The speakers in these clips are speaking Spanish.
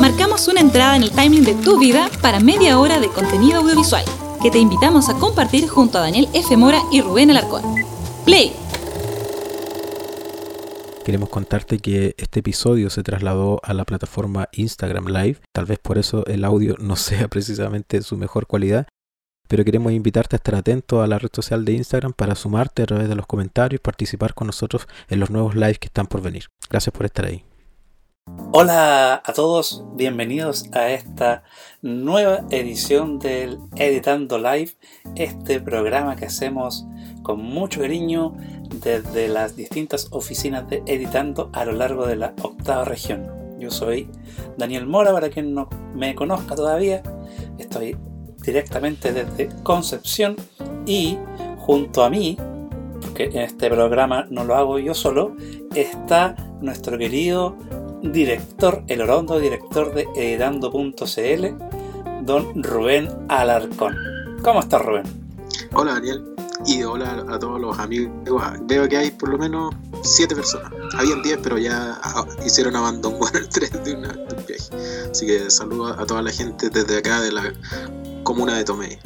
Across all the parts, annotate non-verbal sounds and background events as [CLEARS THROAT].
Marcamos una entrada en el timing de tu vida para media hora de contenido audiovisual que te invitamos a compartir junto a Daniel F. Mora y Rubén Alarcón. Play. Queremos contarte que este episodio se trasladó a la plataforma Instagram Live. Tal vez por eso el audio no [LAUGHS] sea precisamente su mejor cualidad, pero queremos invitarte a estar atento a la red social de Instagram para sumarte a través de los comentarios y participar con nosotros en los nuevos lives que están por venir. Gracias por estar ahí. Hola a todos, bienvenidos a esta nueva edición del Editando Live, este programa que hacemos con mucho cariño desde las distintas oficinas de Editando a lo largo de la octava región. Yo soy Daniel Mora, para quien no me conozca todavía, estoy directamente desde Concepción y junto a mí, porque este programa no lo hago yo solo, está nuestro querido director, el orondo director de editando.cl, don Rubén Alarcón. ¿Cómo estás, Rubén? Hola, Daniel. Y hola a todos los amigos. Veo que hay por lo menos siete personas. Habían 10, pero ya hicieron abandono [LAUGHS] el 3 de, una, un viaje. Así que saludos a toda la gente desde acá de la comuna de Tomé.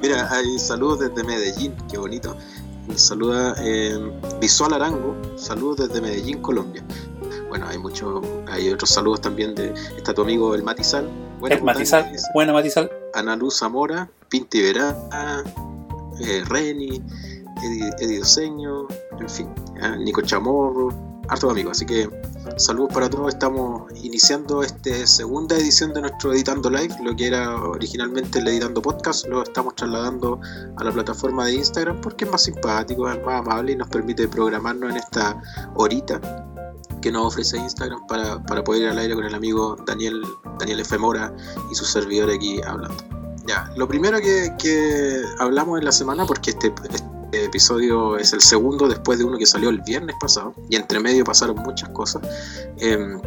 Mira, hay saludos desde Medellín, qué bonito. Saluda eh, Visual Arango, saludos desde Medellín, Colombia bueno, hay muchos, hay otros saludos también de, está tu amigo el Matizal. el Matizal, bueno Matizal. Ana Luz Zamora, Pinti Verá, eh, Reni, Eddie, en fin, Nico Chamorro, harto amigos, así que saludos para todos, estamos iniciando esta segunda edición de nuestro Editando Live, lo que era originalmente el Editando Podcast, lo estamos trasladando a la plataforma de Instagram porque es más simpático, es más amable y nos permite programarnos en esta horita que nos ofrece Instagram para, poder ir al aire con el amigo Daniel, Daniel F. Mora y su servidor aquí hablando. Ya, lo primero que, hablamos en la semana, porque este, este, episodio es el segundo después de uno que salió el viernes pasado, y entre medio pasaron muchas cosas. Em,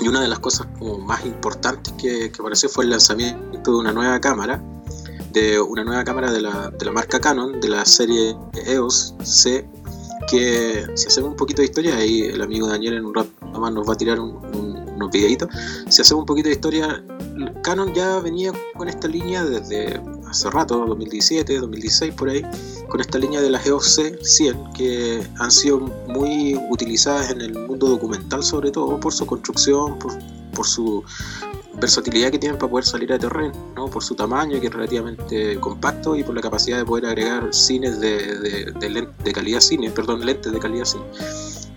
y una de las cosas como más importantes que, que apareció fue el lanzamiento de una nueva cámara, de una nueva cámara de la, de la marca Canon, de la serie EOS C que si hacemos un poquito de historia, ahí el amigo Daniel en un rato más nos va a tirar unos videitos, si hacemos un poquito de historia, Canon ya venía con esta línea desde hace rato, 2017, 2016 por ahí, con esta línea de las EOS 100 que han sido muy utilizadas en el mundo documental sobre todo por su construcción, por, por su versatilidad que tienen para poder salir a terreno, ¿no? por su tamaño que es relativamente compacto y por la capacidad de poder agregar cines de, de, calidad cine, perdón, lentes de calidad cine.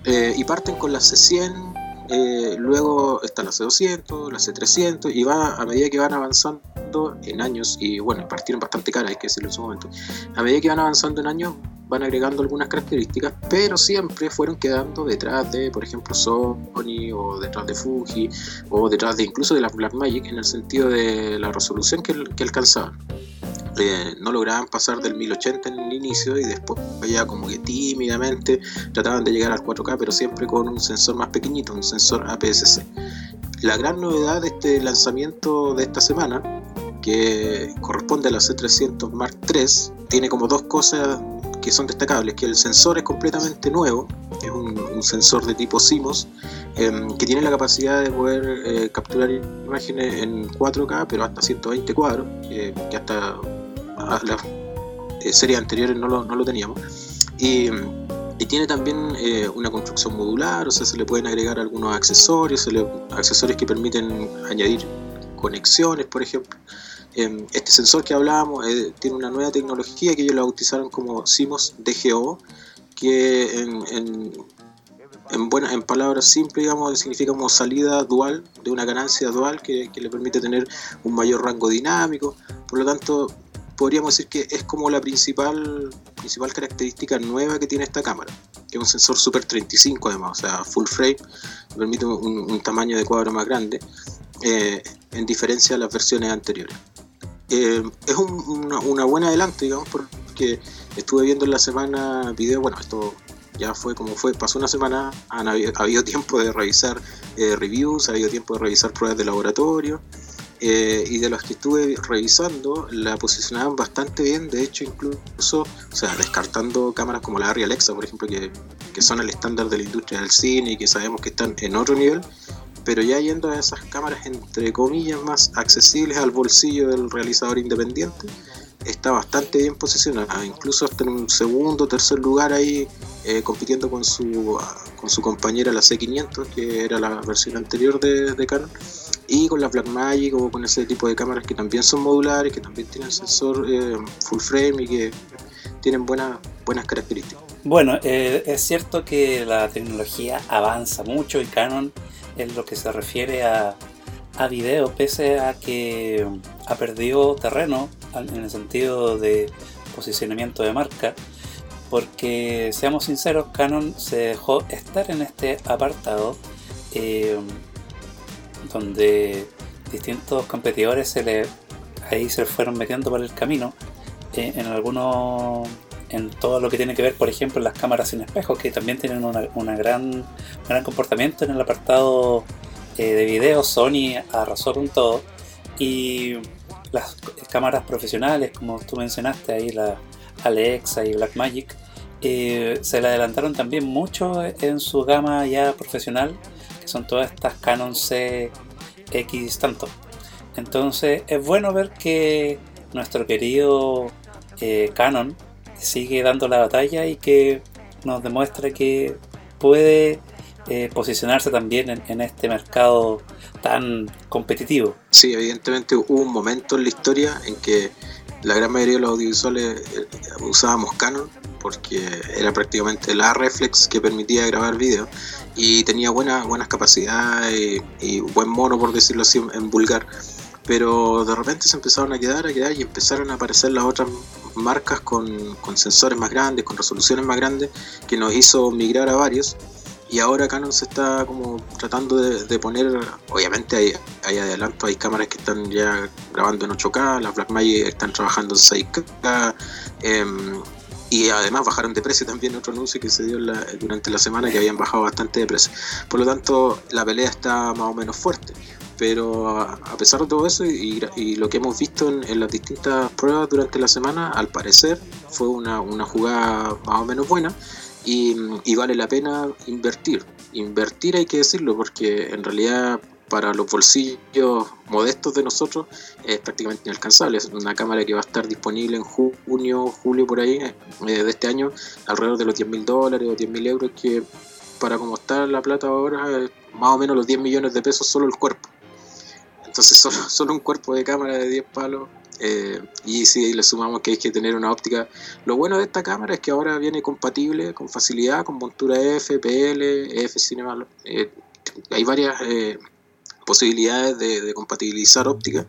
Eh, y parten con la C100, eh, luego está la C200, la C300 y va a medida que van avanzando en años, y bueno, partieron bastante caras, hay que decirlo en su momento, a medida que van avanzando en años van agregando algunas características, pero siempre fueron quedando detrás de, por ejemplo, Sony o detrás de Fuji o detrás de incluso de la Blackmagic en el sentido de la resolución que, alcanzaban. Eh, no lograban pasar del 1080 en el inicio y después ya como que tímidamente trataban de llegar al 4K, pero siempre con un sensor más pequeñito, un sensor APS-C. La gran novedad de este lanzamiento de esta semana, que corresponde a la C300 Mark III, tiene como dos cosas que son destacables, que el sensor es completamente nuevo, es un, sensor de tipo CMOS, em, que tiene la capacidad de poder eh, capturar imágenes en 4K, pero hasta 120 cuadros, que hasta las eh, series anteriores no lo, no lo teníamos. Y, y, tiene también eh, una construcción modular, o sea, se le pueden agregar algunos accesorios, accesorios que permiten añadir conexiones, por ejemplo. Em, este sensor que hablábamos eh, tiene una nueva tecnología que ellos la bautizaron como CMOS DGO, que en, en, palabras simples, digamos, significa como salida dual, de una ganancia dual que, le permite tener un mayor rango dinámico. Por lo tanto, podríamos decir que es como la principal, principal característica nueva que tiene esta cámara, que es un sensor Super 35 además, o sea, full frame, permite un, tamaño de cuadro más grande, eh, en diferencia a las versiones anteriores. Eh, es una, buena adelante, digamos, porque estuve viendo en la semana video, bueno, esto ya fue como fue, pasó una semana, ha habido, tiempo de revisar eh, reviews, ha habido tiempo de revisar pruebas de laboratorio, eh, y de los que estuve revisando, la posicionaban bastante bien, de hecho incluso, o sea, descartando cámaras como la Arri Alexa, por ejemplo, que, que son el estándar de la industria del cine y que sabemos que están en otro nivel, pero ya yendo a esas cámaras entre comillas más accesibles al bolsillo del realizador independiente, está bastante bien posicionada, incluso hasta en un segundo, tercer lugar ahí eh, compitiendo con su, con su compañera la C500, que era la versión anterior de, de Canon, y con la Blackmagic o con ese tipo de cámaras que también son modulares, que también tienen sensor eh, full frame y que tienen buenas, buenas características. Bueno, eh, es cierto que la tecnología avanza mucho y Canon en lo que se refiere a, a video, pese a que ha perdido terreno en el sentido de posicionamiento de marca, porque seamos sinceros, Canon se dejó estar en este apartado eh, donde distintos competidores se le, ahí se fueron metiendo por el camino eh, en algunos en todo lo que tiene que ver, por ejemplo, las cámaras sin espejos, que también tienen gran, gran comportamiento en el apartado eh, de video. Sony arrasó con todo. Y las cámaras profesionales, como tú mencionaste ahí, la Alexa y Blackmagic, eh, se le adelantaron también mucho en su gama ya profesional, que son todas estas Canon CX tanto. Entonces es bueno ver que nuestro querido eh, Canon sigue dando la batalla y que nos demuestra que puede eh, posicionarse también en, este mercado tan competitivo. Sí, evidentemente hubo un momento en la historia en que la gran mayoría de los audiovisuales eh, usábamos Canon porque era prácticamente la reflex que permitía grabar vídeo y tenía buenas buenas capacidades y, buen mono por decirlo así en vulgar pero de repente se empezaron a quedar a quedar y empezaron a aparecer las otras marcas con, con sensores más grandes con resoluciones más grandes que nos hizo migrar a varios y ahora Canon se está como tratando de, poner, obviamente hay, hay, adelanto, hay cámaras que están ya grabando en 8K, las Blackmagic están trabajando en 6K, em, y además bajaron de precio también otro anuncio que se dio durante la semana que habían bajado bastante de precio. Por lo tanto, la pelea está más o menos fuerte. Pero a, pesar de todo eso y, lo que hemos visto en, las distintas pruebas durante la semana, al parecer fue una, una jugada más o menos buena y, vale la pena invertir. Invertir hay que decirlo porque en realidad para los bolsillos modestos de nosotros es prácticamente inalcanzable. Es una cámara que va a estar disponible en junio, julio por ahí eh, de este año, alrededor de los 10 mil dólares o 10 mil euros, que para como está la plata ahora, más o menos los 10 millones de pesos solo el cuerpo. Entonces solo, [LAUGHS] solo un cuerpo de cámara de 10 palos eh, y si le sumamos que hay que tener una óptica, lo bueno de esta cámara es que ahora viene compatible con facilidad con montura F, PL, F Cinema. Eh, hay varias eh, posibilidades de, compatibilizar óptica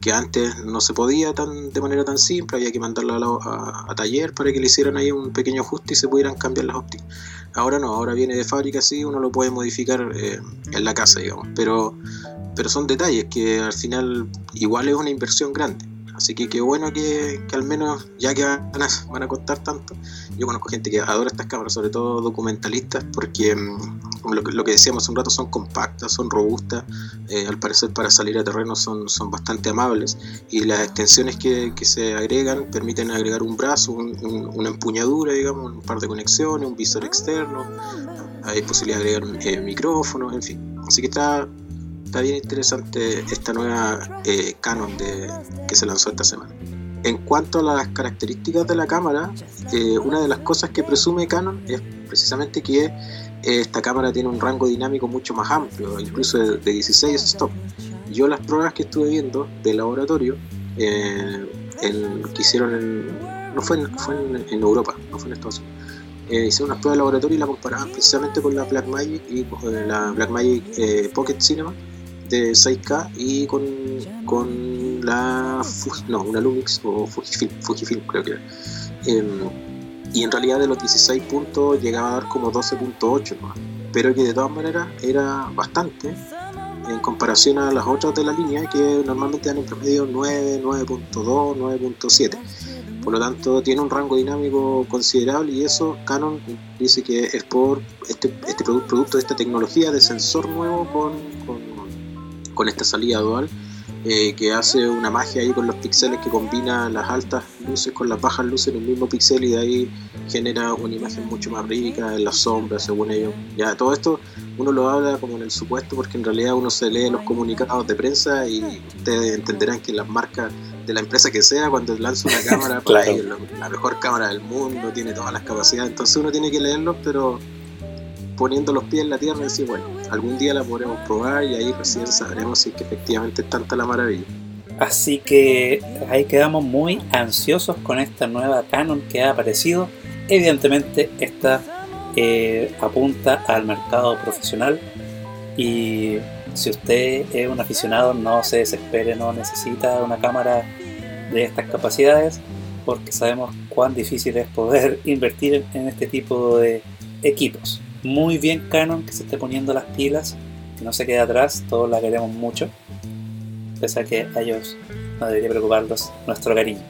que antes no se podía tan, de manera tan simple, había que mandarla a, taller para que le hicieran ahí un pequeño ajuste y se pudieran cambiar las ópticas. Ahora no, ahora viene de fábrica así, uno lo puede modificar en la casa, digamos, pero, pero son detalles que al final igual es una inversión grande. Así que qué bueno que, al menos, ya que van a, van a costar tanto, yo conozco gente que adora estas cámaras, sobre todo documentalistas, porque mm, lo, que, lo que decíamos hace un rato son compactas, son robustas, eh, al parecer para salir a terreno son, son bastante amables y las extensiones que, que se agregan permiten agregar un brazo, una empuñadura, digamos, un par de conexiones, un visor externo, hay posibilidad de agregar eh, micrófonos, en fin. Así que está está bien interesante esta nueva eh, Canon de, que se lanzó esta semana. En cuanto a las características de la cámara, eh, una de las cosas que presume Canon es precisamente que eh, esta cámara tiene un rango dinámico mucho más amplio, incluso de, 16 stop. Yo las pruebas que estuve viendo de laboratorio, en, que hicieron en, no fue, en, fue en, Europa, no fue en Estados Unidos, hicieron unas pruebas de laboratorio y la comparaban precisamente con la Blackmagic y la Blackmagic Pocket Cinema de 6K y con, con la no, una Lumix o Fujifilm, Fujifilm creo que. Em, y en realidad de los 16 puntos llegaba a dar como 12.8 pero que de todas maneras era bastante en comparación a las otras de la línea que normalmente dan en promedio 9, 9.2, 9.7 por lo tanto tiene un rango dinámico considerable y eso Canon dice que es por este, este producto de esta tecnología de sensor nuevo con con esta salida dual eh, que hace una magia ahí con los píxeles que combina las altas luces con las bajas luces en un mismo píxel y de ahí genera una imagen mucho más rica en las sombras, según ellos. Ya, todo esto uno lo habla como en el supuesto porque en realidad uno se lee los comunicados de prensa y ustedes entenderán que las marcas de la empresa que sea, cuando lanza una [LAUGHS] cámara, pues, la mejor cámara del mundo, tiene todas las capacidades, entonces uno tiene que leerlos, pero poniendo los pies en la tierra y decir, bueno, algún día la podremos probar y ahí recién sabremos si que efectivamente es tanta la maravilla. Así que ahí quedamos muy ansiosos con esta nueva Canon que ha aparecido. Evidentemente esta eh, apunta al mercado profesional y si usted es un aficionado no se desespere, no necesita una cámara de estas capacidades porque sabemos cuán difícil es poder [LAUGHS] invertir en este tipo de equipos muy bien Canon que se esté poniendo las pilas, que no se quede atrás, todos la queremos mucho, pese a que a ellos no debería preocuparlos nuestro cariño.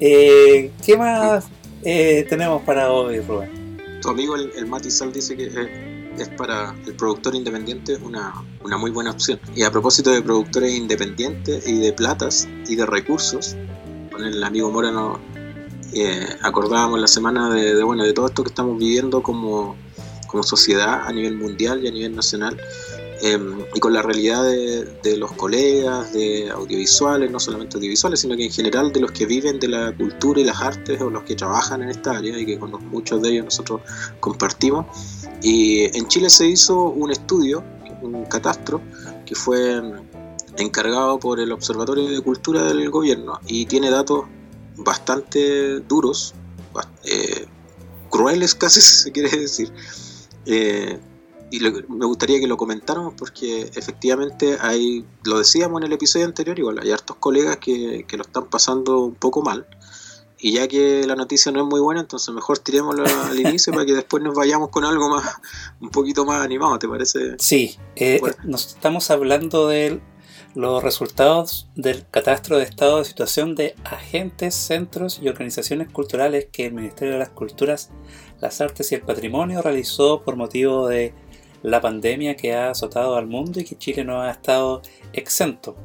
Eh, ¿Qué más eh, tenemos para hoy, Rubén? Tu amigo el, el Mati Sal dice que es para el productor independiente una, una muy buena opción. Y a propósito de productores independientes y de platas y de recursos, con el amigo Moreno eh, acordábamos la semana de, de, bueno, de todo esto que estamos viviendo como como sociedad a nivel mundial y a nivel nacional, em, y con la realidad de, los colegas, de audiovisuales, no solamente audiovisuales, sino que en general de los que viven de la cultura y las artes o los que trabajan en esta área y que con muchos de ellos nosotros compartimos. Y en Chile se hizo un estudio, un catastro, que fue encargado por el Observatorio de Cultura del Gobierno y tiene datos bastante duros, eh, crueles [LAUGHS] casi se quiere decir, eh, y me gustaría que lo comentáramos porque efectivamente hay, lo decíamos en el episodio anterior, igual hay hartos colegas que, que lo están pasando un poco mal. Y ya que la noticia no es muy buena, entonces mejor tirémoslo al inicio para que después nos vayamos con algo más, un poquito más animado, ¿te parece? Sí, eh, nos estamos hablando de los resultados del catastro de estado de situación de agentes, centros y organizaciones culturales que el Ministerio de las Culturas las Artes y el Patrimonio realizó por motivo de la pandemia que ha azotado al mundo y que Chile no ha estado exento.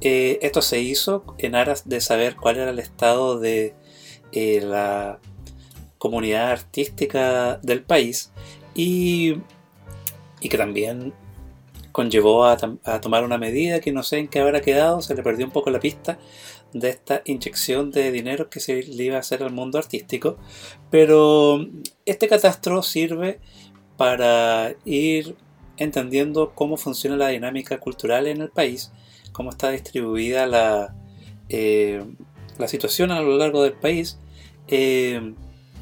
Eh, esto se hizo en aras de saber cuál era el estado de eh, la comunidad artística del país y, y que también conllevó a, a, tomar una medida que no sé en qué habrá quedado, se le perdió un poco la pista de esta inyección de dinero que se le iba a hacer al mundo artístico, pero este catastro sirve para ir entendiendo cómo funciona la dinámica cultural en el país, cómo está distribuida la, eh, la situación a lo largo del país. Eh,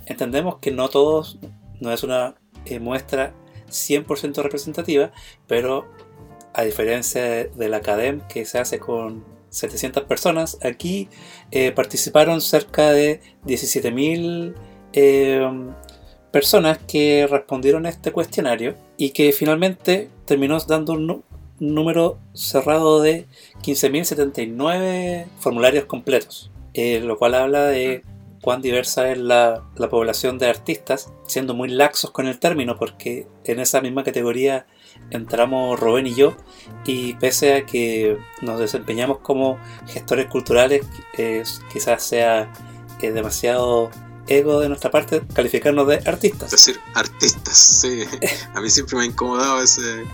entendemos que no todos, no es una eh, muestra 100% representativa, pero a diferencia de la academ que se hace con 700 personas. Aquí eh, participaron cerca de 17.000 eh, personas que respondieron a este cuestionario y que finalmente terminó dando un número cerrado de 15.079 formularios completos, eh, lo cual habla de cuán diversa es la, la, población de artistas, siendo muy laxos con el término, porque en esa misma categoría entramos Rubén y yo, y pese a que nos desempeñamos como gestores culturales, eh, quizás sea eh, demasiado ego de nuestra parte calificarnos de artistas. Es decir, artistas, sí. [LAUGHS] A mí siempre me ha incomodado ese,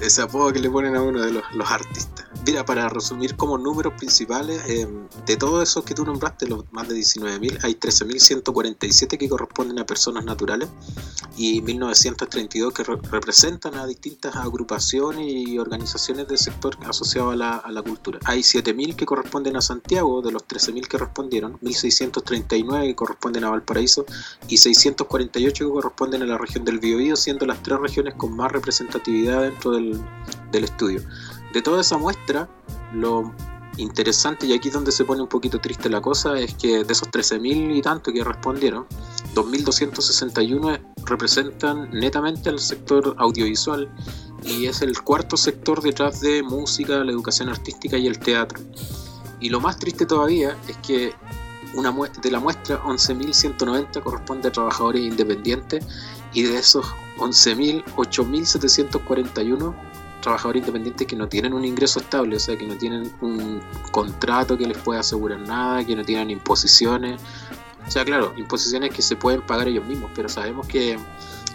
ese apodo que le ponen a uno de los, los artistas. Mira, para resumir como números principales, eh, de todos esos que tú nombraste, los más de 19.000, hay 13.147 que corresponden a personas naturales y 1.932 que re representan a distintas agrupaciones y organizaciones del sector asociado a la, a la cultura. Hay 7.000 que corresponden a Santiago, de los 13.000 que respondieron, 1.639 que corresponden a Valparaíso y 648 que corresponden a la región del Biobío, siendo las tres regiones con más representatividad dentro del, del estudio. De toda esa muestra, lo interesante, y aquí es donde se pone un poquito triste la cosa, es que de esos 13.000 y tanto que respondieron, 2.261 representan netamente al sector audiovisual y es el cuarto sector detrás de música, la educación artística y el teatro. Y lo más triste todavía es que de la muestra 11.190 corresponde a trabajadores independientes y de esos 11.000, 8.741 trabajadores independientes que no tienen un ingreso estable, o sea, que no tienen un contrato que les pueda asegurar nada, que no tienen imposiciones. O sea, claro, imposiciones que se pueden pagar ellos mismos, pero sabemos que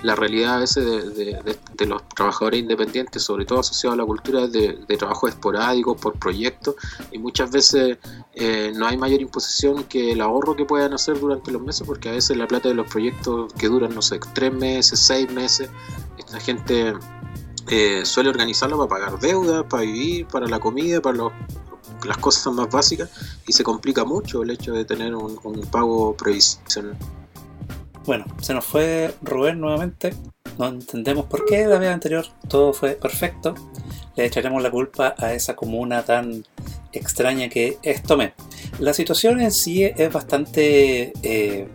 la realidad a veces de, los trabajadores independientes, sobre todo asociados a la cultura, es de, trabajo esporádico, por proyectos, y muchas veces eh, no hay mayor imposición que el ahorro que puedan hacer durante los meses, porque a veces la plata de los proyectos que duran, no sé, tres meses, seis meses, esta gente eh, suele organizarlo para pagar deuda, para vivir, para la comida, para las cosas más básicas, y se complica mucho el hecho de tener un, un pago previsional. Bueno, se nos fue Rubén nuevamente. No entendemos por qué la vez anterior todo fue perfecto. Le echaremos la culpa a esa comuna tan extraña que es Tomé. La situación en sí es bastante eh,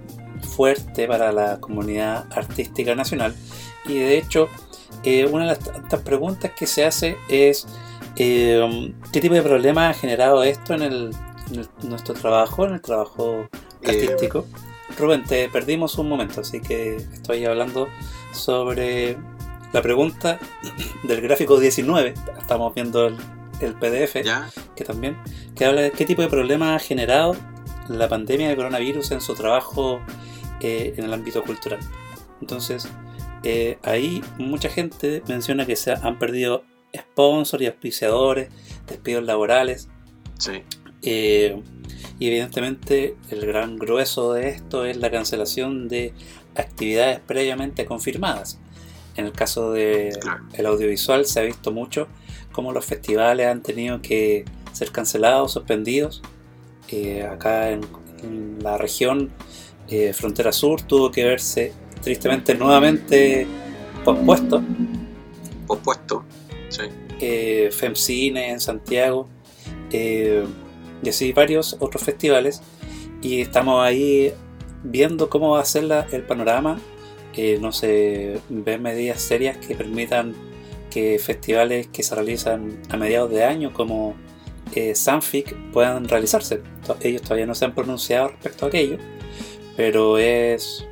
fuerte para la comunidad artística nacional y de hecho eh, una de las tantas preguntas que se hace es eh, qué tipo de problema ha generado esto en, nuestro trabajo, en el trabajo artístico. Rubén, te perdimos un momento, así que estoy hablando sobre la pregunta [CLEARS THROAT] del gráfico 19. Estamos viendo el, PDF, que también, que habla de qué tipo de problema ha generado la pandemia de coronavirus en su trabajo eh, en el ámbito cultural. Entonces, eh, ahí mucha gente menciona que se han perdido sponsors y auspiciadores, despidos laborales. Sí. Eh, y evidentemente el gran grueso de esto es la cancelación de actividades previamente confirmadas. En el caso del el audiovisual se ha visto mucho cómo los festivales han tenido que ser cancelados, suspendidos. Eh, acá en, la región eh, Frontera Sur tuvo que verse tristemente nuevamente pospuesto. Pospuesto, sí. Eh, FEMCINE en Santiago y así varios otros festivales y estamos ahí viendo cómo va a ser el panorama. Eh, no se ven medidas serias que permitan que festivales que se realizan a mediados de año como eh, Sanfic puedan realizarse. Ellos todavía no se han pronunciado respecto a aquello, pero es,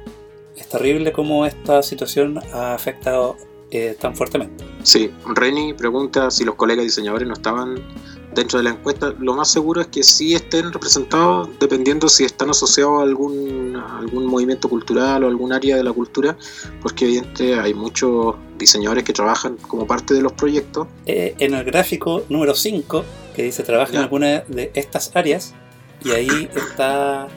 es terrible cómo esta situación ha afectado eh, tan fuertemente. Sí, Reni pregunta si los colegas diseñadores no estaban dentro de la encuesta, lo más seguro es que sí estén representados, dependiendo si están asociados a algún, algún movimiento cultural o algún área de la cultura, porque evidentemente hay muchos diseñadores que trabajan como parte de los proyectos. Eh, en el gráfico número 5, que dice trabaja en alguna de estas áreas, y ahí está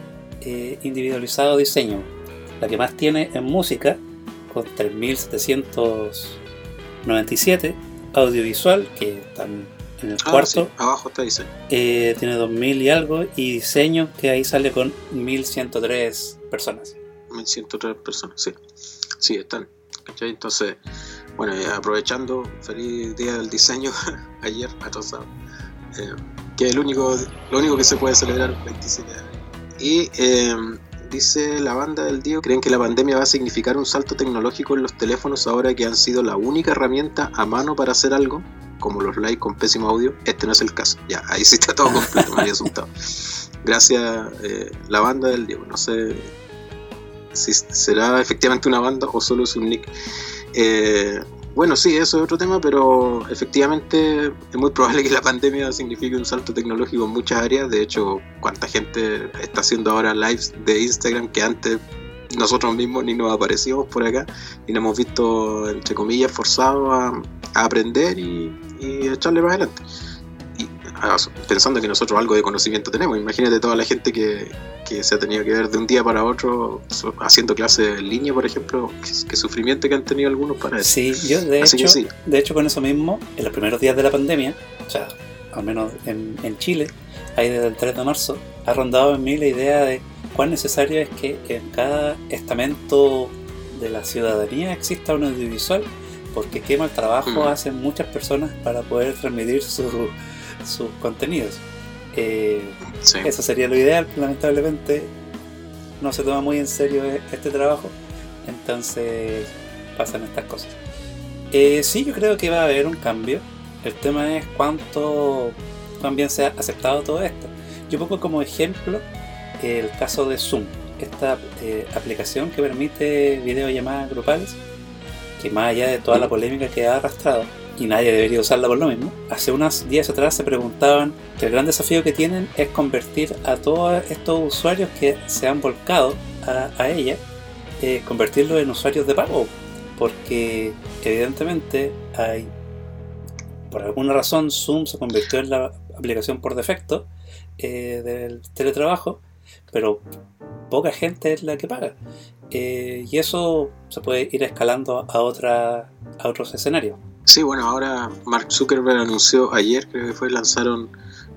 eh, individualizado diseño. La que más tiene en música, con 3.797, audiovisual, que también en el ah, cuarto. abajo está diseño. Eh, tiene 2000 y algo. Y diseño que ahí sale con 1103 personas. 1103 personas, sí. Sí, están. Entonces, bueno, aprovechando, feliz día del diseño [LAUGHS] ayer, a todos eh, que es el único, lo único que se puede celebrar el 27 de abril. Y eh, dice la banda del Dio, creen que la pandemia va a significar un salto tecnológico en los teléfonos ahora que han sido la única herramienta a mano para hacer algo como los likes con pésimo audio, este no es el caso. Ya, ahí sí está todo completo, me había asustado. Gracias, eh, la banda del Diego. No sé si será efectivamente una banda o solo es un nick. Eh, bueno, sí, eso es otro tema, pero efectivamente es muy probable que la pandemia signifique un salto tecnológico en muchas áreas. De hecho, cuánta gente está haciendo ahora lives de Instagram que antes nosotros mismos ni nos aparecíamos por acá y nos hemos visto, entre comillas, forzados a, aprender y, echarle para adelante. Ah, pensando que nosotros algo de conocimiento tenemos, imagínate toda la gente que, se ha tenido que ver de un día para otro haciendo clases en línea, por ejemplo, qué, sufrimiento que han tenido algunos para eso. Sí, yo de hecho, de hecho con eso mismo, en los primeros días de la pandemia, o sea, al menos en, en Chile, ahí desde el 3 de marzo, ha rondado en mí la idea de cuán necesario es que en cada estamento de la ciudadanía exista un audiovisual, porque qué mal trabajo mm. hacen muchas personas para poder transmitir sus contenidos. Eh, eso sería lo ideal, lamentablemente no se toma muy en serio e-, este trabajo, entonces pasan estas cosas. Eh, sí, yo creo que va a haber un cambio. El tema es cuánto, cuán bien se ha aceptado todo esto. Yo pongo como ejemplo el caso de Zoom, esta eh, aplicación que permite videollamadas grupales, que más allá de toda la polémica que ha arrastrado, y nadie debería usarla por lo mismo. Hace unos días atrás se preguntaban que el gran desafío que tienen es convertir a todos estos usuarios que se han volcado a, ella, eh, convertirlos en usuarios de pago. Porque evidentemente hay, por alguna razón, Zoom se convirtió en la aplicación por defecto eh, del teletrabajo, pero poca gente es la que paga. Eh, y eso se puede ir escalando a, otra, a otros escenarios. Sí, bueno, ahora Mark Zuckerberg anunció ayer, creo que fue, lanzaron,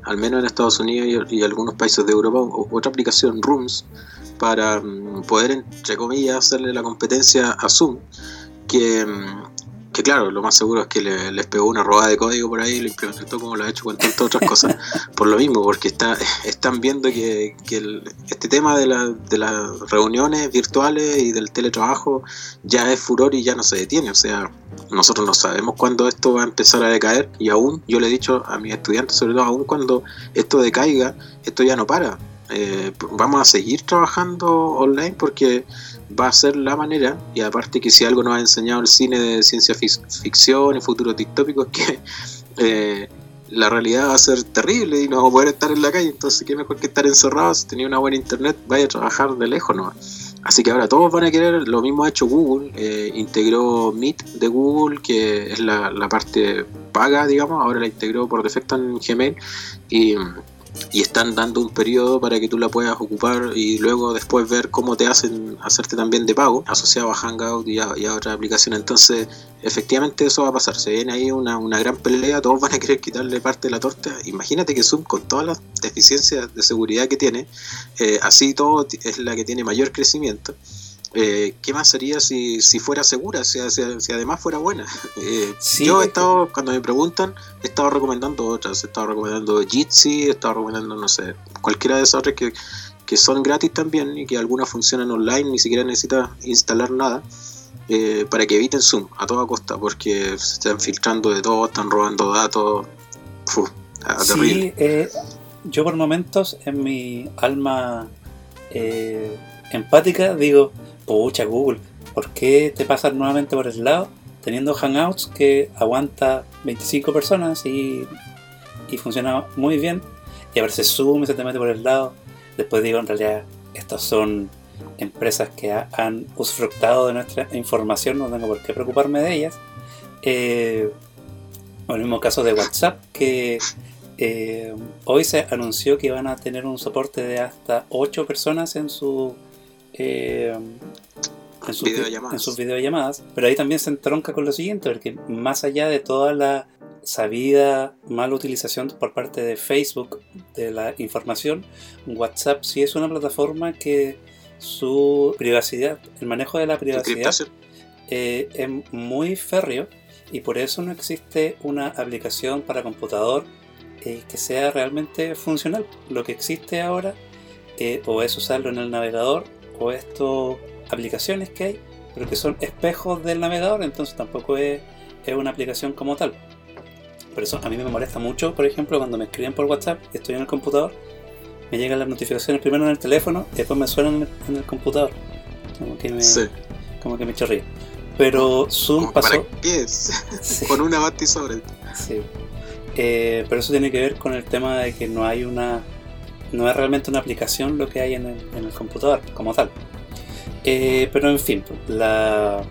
al menos en Estados Unidos y, algunos países de Europa, otra aplicación, Rooms, para mm, poder, entre comillas, hacerle la competencia a Zoom, que mm, que claro, lo más seguro es que les pegó una robada de código por ahí y lo implementó como lo ha hecho con tantas otras [LAUGHS] cosas. Por lo mismo, porque está, están viendo que, este tema de, de las reuniones virtuales y del teletrabajo ya es furor y ya no se detiene. O sea, nosotros no sabemos cuándo esto va a empezar a decaer y aún, yo le he dicho a mis estudiantes, sobre todo, aún cuando esto decaiga, esto ya no para. Eh, vamos a seguir trabajando online porque va a ser la manera, y aparte que si algo nos ha enseñado el cine de ciencia ficción y futuros distópicos, que eh, la realidad va a ser terrible y no vamos a poder estar en la calle, entonces qué mejor que estar encerrados, si tenía una buena internet, vaya a trabajar de lejos ¿no? Así que ahora todos van a querer, lo mismo ha hecho Google, eh, integró Meet de Google, que es la, la parte paga, digamos, ahora la integró por defecto en Gmail, y y están dando un periodo para que tú la puedas ocupar y luego después ver cómo te hacen hacerte también de pago asociado a Hangout y a, y a otras aplicaciones. Entonces, efectivamente eso va a pasar. Se viene ahí una, gran pelea, todos van a querer quitarle parte de la torta. Imagínate que Zoom, con todas las deficiencias de seguridad que tiene, eh, así todo es la que tiene mayor crecimiento. Eh, ¿qué más sería si, si fuera segura, si, si, además fuera buena? [LAUGHS] Eh, yo he estado, cuando me preguntan, he estado recomendando otras, he estado recomendando Jitsi, he estado recomendando, no sé, cualquiera de esas otras que, que son gratis también y que algunas funcionan online, ni siquiera necesitas instalar nada. Eh, para que eviten Zoom a toda costa, porque se están filtrando de todo, están robando datos. sí, yo por momentos en mi alma empática digo, pucha Google, ¿por qué te pasas nuevamente por el lado teniendo Hangouts que aguanta 25 personas y, funciona muy bien? Y a ver, se Zoom se te mete por el lado. Después digo, en realidad, estas son empresas que han usufructado de nuestra información, no tengo por qué preocuparme de ellas. Eh, el mismo caso de WhatsApp, que eh, hoy se anunció que van a tener un soporte de hasta 8 personas en su eh, en, sus videollamadas. Pero ahí también se entronca con lo siguiente, porque más allá de toda la sabida mala utilización por parte de Facebook de la información, WhatsApp sí es una plataforma que su privacidad, el manejo de la privacidad eh, es muy férreo y por eso no existe una aplicación para computador eh, que sea realmente funcional. Lo que existe ahora o es usarlo en el navegador o estas aplicaciones que hay, pero que son espejos del navegador, entonces tampoco es, una aplicación como tal. Por eso a mí me molesta mucho, por ejemplo, cuando me escriben por WhatsApp y estoy en el computador, me llegan las notificaciones primero en el teléfono y después me suenan en el, computador. Como que me, como que me chorría. Pero Zoom pasó. ¿Para qué es? [LAUGHS] [LAUGHS] Con una bati sobre. Sí. Eh, pero eso tiene que ver con el tema de que no hay una no es realmente una aplicación lo que hay en el, computador como tal. Eh, pero en fin, la...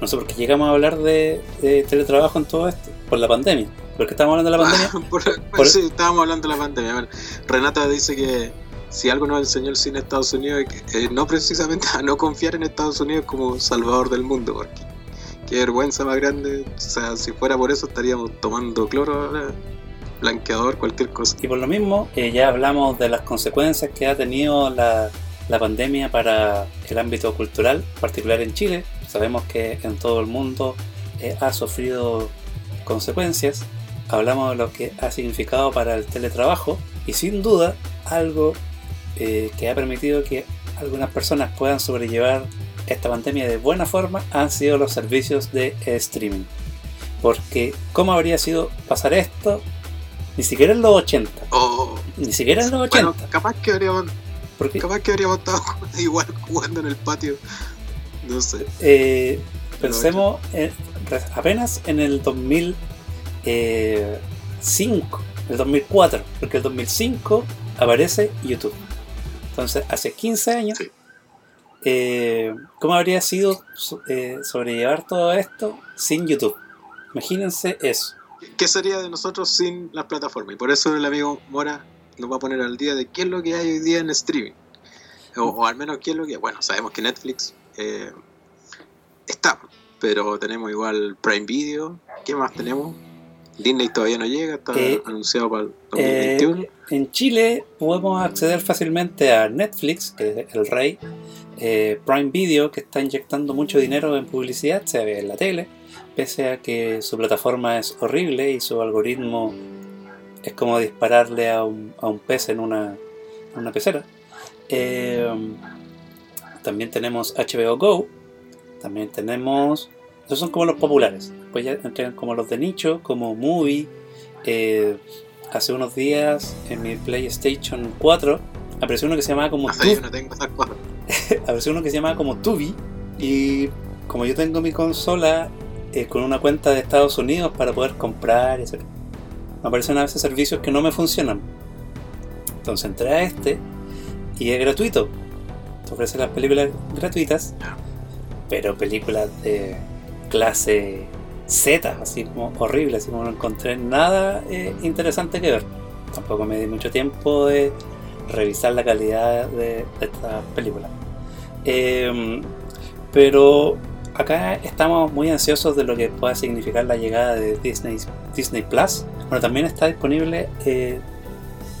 no sé por qué llegamos a hablar de, teletrabajo en todo esto, por la pandemia. ¿Por qué estamos hablando de la pandemia? [LAUGHS] por, Sí, estábamos hablando de la pandemia. Renata dice que si algo nos enseñó el cine de Estados Unidos es no precisamente [LAUGHS] a no confiar en Estados Unidos como salvador del mundo, porque qué vergüenza más grande. O sea, si fuera por eso estaríamos tomando cloro ahora blanqueador, cualquier cosa. Y por lo mismo, eh, ya hablamos de las consecuencias que ha tenido la, la pandemia para el ámbito cultural, en particular en Chile. Sabemos que en todo el mundo eh, ha sufrido consecuencias. Hablamos de lo que ha significado para el teletrabajo y sin duda algo eh, que ha permitido que algunas personas puedan sobrellevar esta pandemia de buena forma han sido los servicios de streaming. Porque ¿cómo habría sido pasar esto ni siquiera en los 80. Ni siquiera en los 80. Bueno, capaz que habríamos. Capaz que habríamos estado [LAUGHS] igual jugando en el patio. No sé. Eh, pensemos, apenas en el 2005, el 2004, porque el 2005 aparece YouTube. Entonces, hace 15 años, eh, ¿cómo habría sido eh, sobrellevar todo esto sin YouTube? Imagínense eso. ¿Qué sería de nosotros sin las plataformas? Y por eso el amigo Mora nos va a poner al día de qué es lo que hay hoy día en streaming. O, al menos qué es lo que... Bueno, sabemos que Netflix eh, está, pero tenemos igual Prime Video. ¿Qué más tenemos? Disney todavía no llega, está eh, anunciado para el 2021. Eh, en Chile podemos acceder fácilmente a Netflix, que es el rey, Prime Video, que está inyectando mucho dinero en publicidad, se ve en la tele, pese a que su plataforma es horrible y su algoritmo es como dispararle a un, a un pez en una, en una pecera. también tenemos HBO Go, también tenemos. Esos son como los populares. Después ya entregan como los de nicho, como Movie. Eh, hace unos días en mi PlayStation 4 apareció uno que se llamaba como Tubi. no [LAUGHS] apareció uno que se llamaba como Tubi. Y como yo tengo mi consola eh, con una cuenta de Estados Unidos para poder comprar, etc. Me aparecen a veces servicios que no me funcionan. Entonces entré a este y es gratuito. Te ofrece las películas gratuitas pero películas de clase Z, así como horrible, así como no encontré nada eh, interesante que ver. Tampoco me di mucho tiempo de revisar la calidad de, esta película. Em, pero acá estamos muy ansiosos de lo que pueda significar la llegada de Disney, Disney Plus. Bueno, también está disponible eh,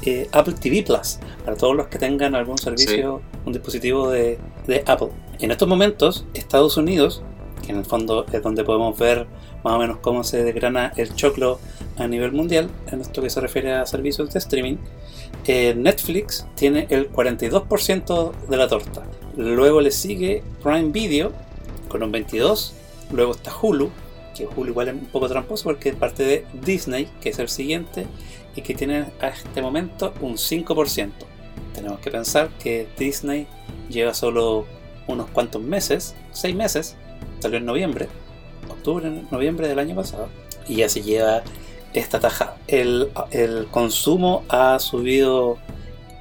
eh, Apple TV Plus para todos los que tengan algún servicio, un dispositivo de, de Apple. En estos momentos, Estados Unidos, que en el fondo es donde podemos ver más o menos cómo se desgrana el choclo a nivel mundial, en esto que se refiere a servicios de streaming, eh, Netflix tiene el 42% de la torta. Luego le sigue Prime Video con un 22%, luego está Hulu, que Hulu igual es un poco tramposo porque es parte de Disney, que es el siguiente, y que tiene a este momento un 5%. Tenemos que pensar que Disney lleva solo unos cuantos meses, seis meses, salió en noviembre, octubre, noviembre del año pasado, y ya se lleva esta tajada. El, consumo ha subido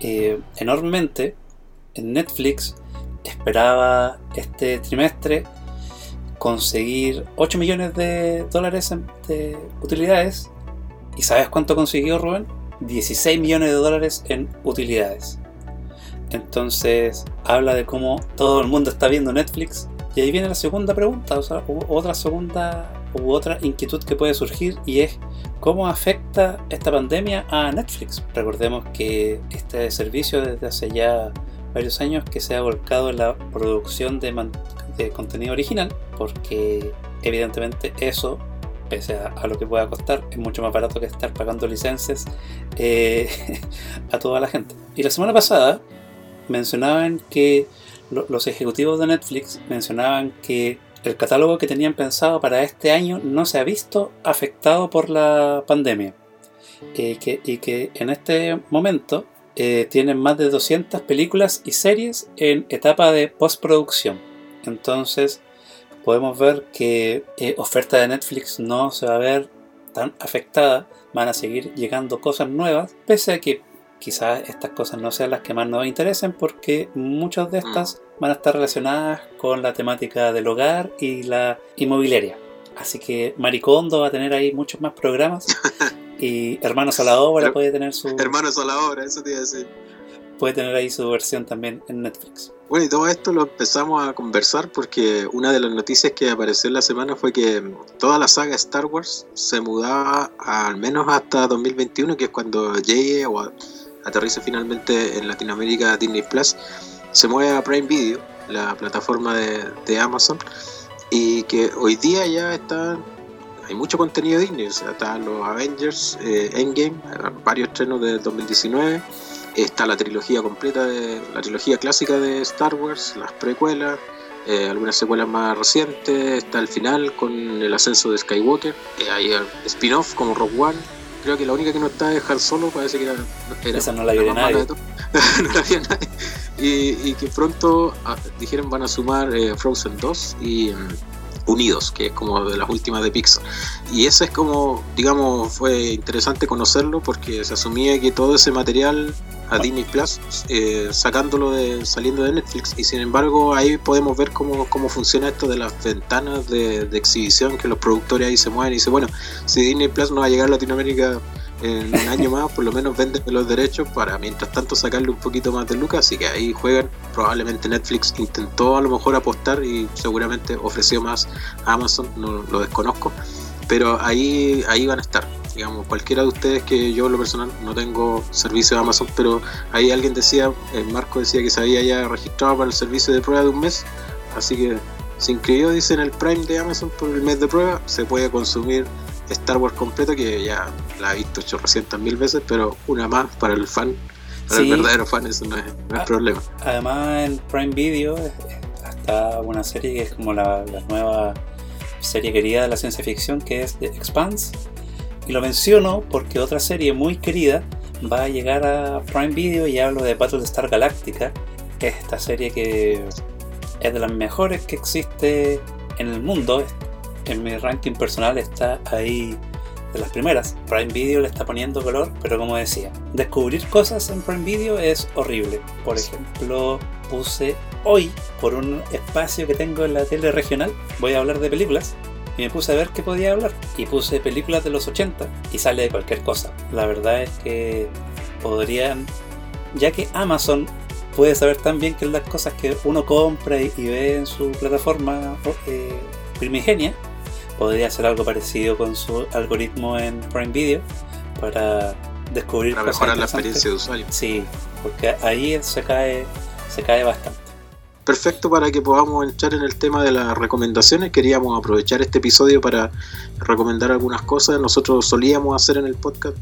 eh, enormemente. En Netflix esperaba este trimestre conseguir 8 millones de dólares de utilidades. ¿Y sabes cuánto consiguió Rubén? 16 millones de dólares en utilidades. Entonces habla de cómo todo el mundo está viendo Netflix. Y ahí viene la segunda pregunta, otra segunda u otra inquietud que puede surgir y es cómo afecta esta pandemia a Netflix. Recordemos que este servicio desde hace ya varios años que se ha volcado en la producción de, contenido original, porque evidentemente eso pese a, lo que pueda costar, es mucho más barato que estar pagando licencias eh, [LAUGHS] a toda la gente. Y la semana pasada mencionaban que los ejecutivos de Netflix mencionaban que el catálogo que tenían pensado para este año no se ha visto afectado por la pandemia. Eh, y que en este momento eh, tienen más de 200 películas y series en etapa de postproducción. Entonces podemos ver que eh, oferta de Netflix no se va a ver tan afectada. Van a seguir llegando cosas nuevas, pese a que quizás estas cosas no sean las que más nos interesen porque muchas de estas mm. van a estar relacionadas con la temática del hogar y la inmobiliaria. Así que Maricondo va a tener ahí muchos más programas [LAUGHS] y Hermanos a la Obra puede tener su... Hermanos a la Obra, eso te iba a decir. Puede tener ahí su versión también en Netflix. Bueno, y todo esto lo empezamos a conversar porque una de las noticias que apareció en la semana fue que toda la saga Star Wars se mudaba al menos hasta 2021, que es cuando llegue o aterriza finalmente en Latinoamérica Disney Plus, se mueve a Prime Video, la plataforma de, Amazon, y que hoy día ya está, hay mucho contenido Disney, o los Avengers, eh, Endgame, varios estrenos de 2019, está la trilogía completa, de la trilogía clásica de Star Wars, las precuelas, eh, algunas secuelas más recientes, está el final con el ascenso de Skywalker, eh, hay spin-off como Rogue One, creo que la única que no está es Han Solo, parece que era. Esa [LAUGHS] no la vio nadie. no la vio nadie. Y, que pronto ah, dijeron van a sumar eh, Frozen 2 y, Unidos, que es como de las últimas de Pixar. Y ese es como, digamos, fue interesante conocerlo porque se asumía que todo ese material a Disney Plus, eh, sacándolo de, saliendo de Netflix. Y sin embargo, ahí podemos ver cómo, cómo funciona esto de las ventanas de, de exhibición, que los productores ahí se mueven y dicen, bueno, si Disney Plus no va a llegar a Latinoamérica en un año más, por lo menos venden los derechos para mientras tanto sacarle un poquito más de lucas, así que ahí juegan. Probablemente Netflix intentó a lo mejor apostar y seguramente ofreció más a Amazon, no lo desconozco, pero ahí, ahí van a estar. Digamos, cualquiera de ustedes que yo, lo personal, no tengo servicio de Amazon, pero ahí alguien decía, el Marco decía que se había ya registrado para el servicio de prueba de un mes, así que se inscribió, dice, en el Prime de Amazon por el mes de prueba, se puede consumir Star Wars completo, que ya la he visto 800 mil veces, pero una más para el fan, para el verdadero fan, eso no es, no es Ah. problema. Además, en Prime Video eh, está una serie que es como la, la nueva serie querida de la ciencia ficción, que es The Expanse. Y lo menciono porque otra serie muy querida va a llegar a Prime Video y hablo de Battlestar Galactica, que es esta serie que es de las mejores que existe en el mundo. En mi ranking personal está ahí de las primeras. Prime Video le está poniendo color, pero como decía, descubrir cosas en Prime Video es horrible. Por ejemplo, puse hoy por un espacio que tengo en la tele regional, voy a hablar de películas. Y me puse a ver qué podía hablar. Y puse películas de los 80 y sale de cualquier cosa. La verdad es que podrían, ya que Amazon puede saber tan bien que las cosas que uno compra y, y ve en su plataforma eh, primigenia, podría hacer algo parecido con su algoritmo en Prime Video para descubrir Para mejorar la experiencia de usuario. Sí, porque ahí se cae, se cae bastante. Perfecto para que podamos entrar en el tema de las recomendaciones. Queríamos aprovechar este episodio para recomendar algunas cosas. Nosotros solíamos hacer en el podcast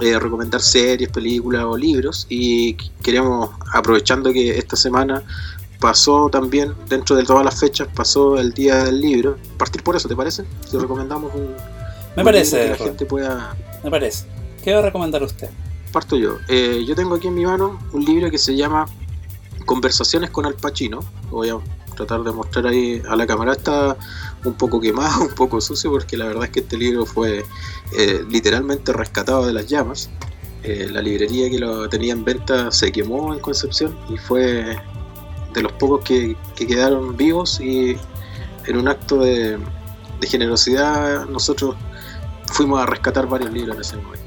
eh, recomendar series, películas o libros y queríamos, aprovechando que esta semana pasó también, dentro de todas las fechas, pasó el día del libro, partir por eso, ¿te parece? Si recomendamos un, Me un parece, que la gente pueda me parece. ¿Qué va a recomendar usted? parto yo. Eh, yo tengo aquí en mi mano un libro que se llama Conversaciones con Al Pacino. Voy a tratar de mostrar ahí a la cámara. Está un poco quemado, [LAUGHS] un poco sucio, porque la verdad es que este libro fue eh, literalmente rescatado de las llamas. Eh, la librería que lo tenía en venta se quemó en Concepción y fue de los pocos que, que quedaron vivos y en un acto de, generosidad nosotros fuimos a rescatar varios libros en ese momento.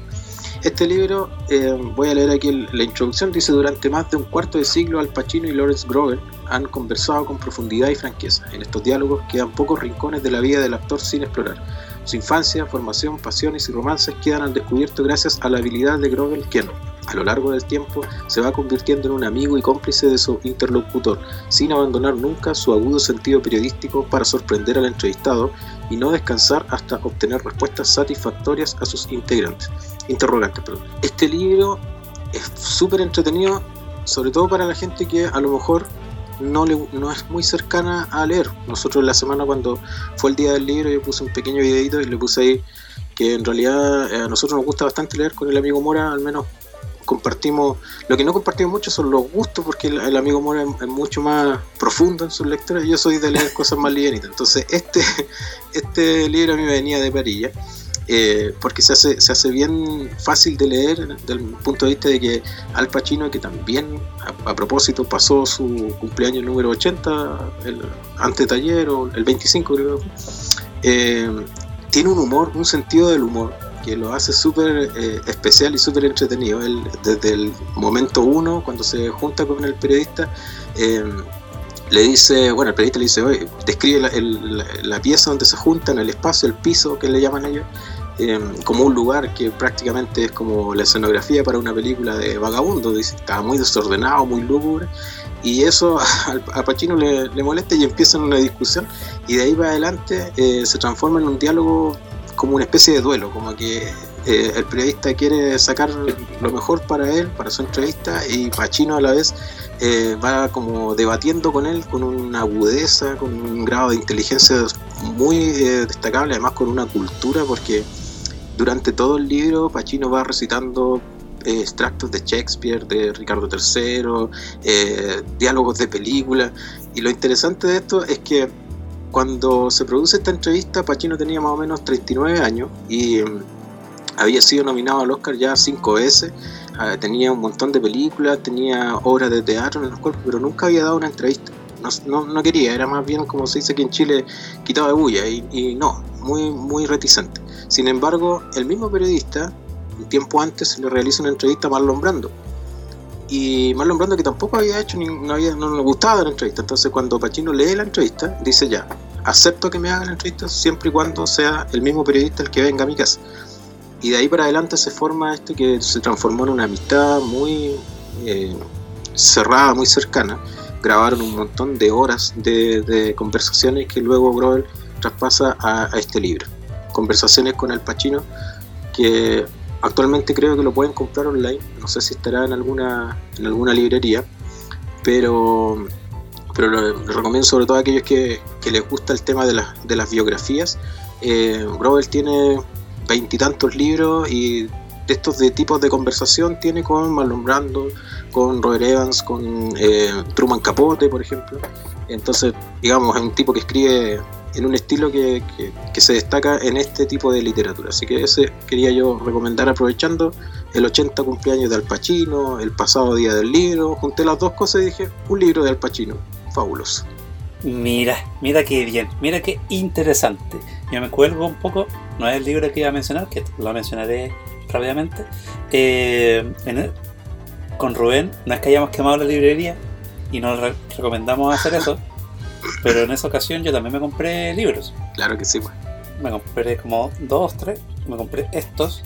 Este libro, eh, voy a leer aquí la introducción, dice, durante más de un cuarto de siglo Al Pacino y Lawrence Grover han conversado con profundidad y franqueza. En estos diálogos quedan pocos rincones de la vida del actor sin explorar. Su infancia, formación, pasiones y romances quedan al descubierto gracias a la habilidad de Grover, quien, a lo largo del tiempo, se va convirtiendo en un amigo y cómplice de su interlocutor, sin abandonar nunca su agudo sentido periodístico para sorprender al entrevistado y no descansar hasta obtener respuestas satisfactorias a sus integrantes interrogantes. Este libro es súper entretenido, sobre todo para la gente que a lo mejor no, le, no es muy cercana a leer. Nosotros la semana cuando fue el día del libro yo puse un pequeño videito y le puse ahí que en realidad eh, a nosotros nos gusta bastante leer con el amigo Mora, al menos compartimos, lo que no compartimos mucho son los gustos porque el, amigo Mora es, mucho más profundo en sus lecturas, yo soy de leer cosas más livianitas, entonces este, [LAUGHS] este libro a mí venía de parilla eh, porque se hace, se hace bien fácil de leer desde el punto de vista de que Al Pacino, que también a, propósito pasó su cumpleaños número 80, el ante taller o el 25 creo, eh, tiene un humor, un sentido del humor que lo hace súper eh, especial y súper entretenido. Él, desde el momento uno, cuando se junta con el periodista, eh, le dice, bueno, el periodista le dice, oye, describe la, pieza donde se juntan, el espacio, el piso, que le llaman ellos, eh, como un lugar que prácticamente es como la escenografía para una película de vagabundo, dice, estaba muy desordenado, muy lúgubre, y eso [LAUGHS] a Pacino le, le molesta y empiezan una discusión, y de ahí para adelante eh, se transforma en un diálogo como una especie de duelo, como que eh, el periodista quiere sacar lo mejor para él, para su entrevista, y Pacino a la vez eh, va como debatiendo con él con una agudeza, con un grado de inteligencia muy eh, destacable, además con una cultura, porque durante todo el libro Pacino va recitando eh, extractos de Shakespeare, de Ricardo III, eh, diálogos de películas, y lo interesante de esto es que cuando se produce esta entrevista, Pacino tenía más o menos 39 años y mm, había sido nominado al Oscar ya cinco veces, ah, tenía un montón de películas, tenía obras de teatro en el cuerpo, pero nunca había dado una entrevista. No, quería, era más bien como se dice aquí en Chile, quitado de bulla y, y no, muy, muy reticente. Sin embargo, el mismo periodista, un tiempo antes, le realiza una entrevista a Marlon Brando. Y Marlon Brando que tampoco había hecho, ni, no, había, no le gustaba la entrevista. Entonces cuando Pacino lee la entrevista, dice ya, acepto que me hagan la entrevista siempre y cuando sea el mismo periodista el que venga a mi casa. Y de ahí para adelante se forma esto que se transformó en una amistad muy eh, cerrada, muy cercana. Grabaron un montón de horas de, de conversaciones que luego Groel traspasa a, a, este libro. Conversaciones con el Pacino que actualmente creo que lo pueden comprar online. No sé si estará en alguna, en alguna librería. Pero, pero lo, recomiendo sobre todo a aquellos que, que les gusta el tema de, la, de las biografías. Eh, tiene veintitantos libros y de estos de tipos de conversación tiene con Marlon Brando, con Robert Evans, con eh, Truman Capote, por ejemplo. Entonces, digamos, es un tipo que escribe en un estilo que, que, que, se destaca en este tipo de literatura. Así que ese quería yo recomendar aprovechando el 80 cumpleaños de Al Pacino, el pasado día del libro, junté las dos cosas y dije, un libro de Al Pacino, fabuloso. Mira, mira qué bien, mira qué interesante. Yo me cuelgo un poco, no es el libro que iba a mencionar, que lo mencionaré rápidamente. Eh, el, con Rubén, no es que hayamos quemado la librería y nos re recomendamos hacer eso, [LAUGHS] pero en esa ocasión yo también me compré libros. Claro que sí, pues. Me compré como dos, tres, me compré estos,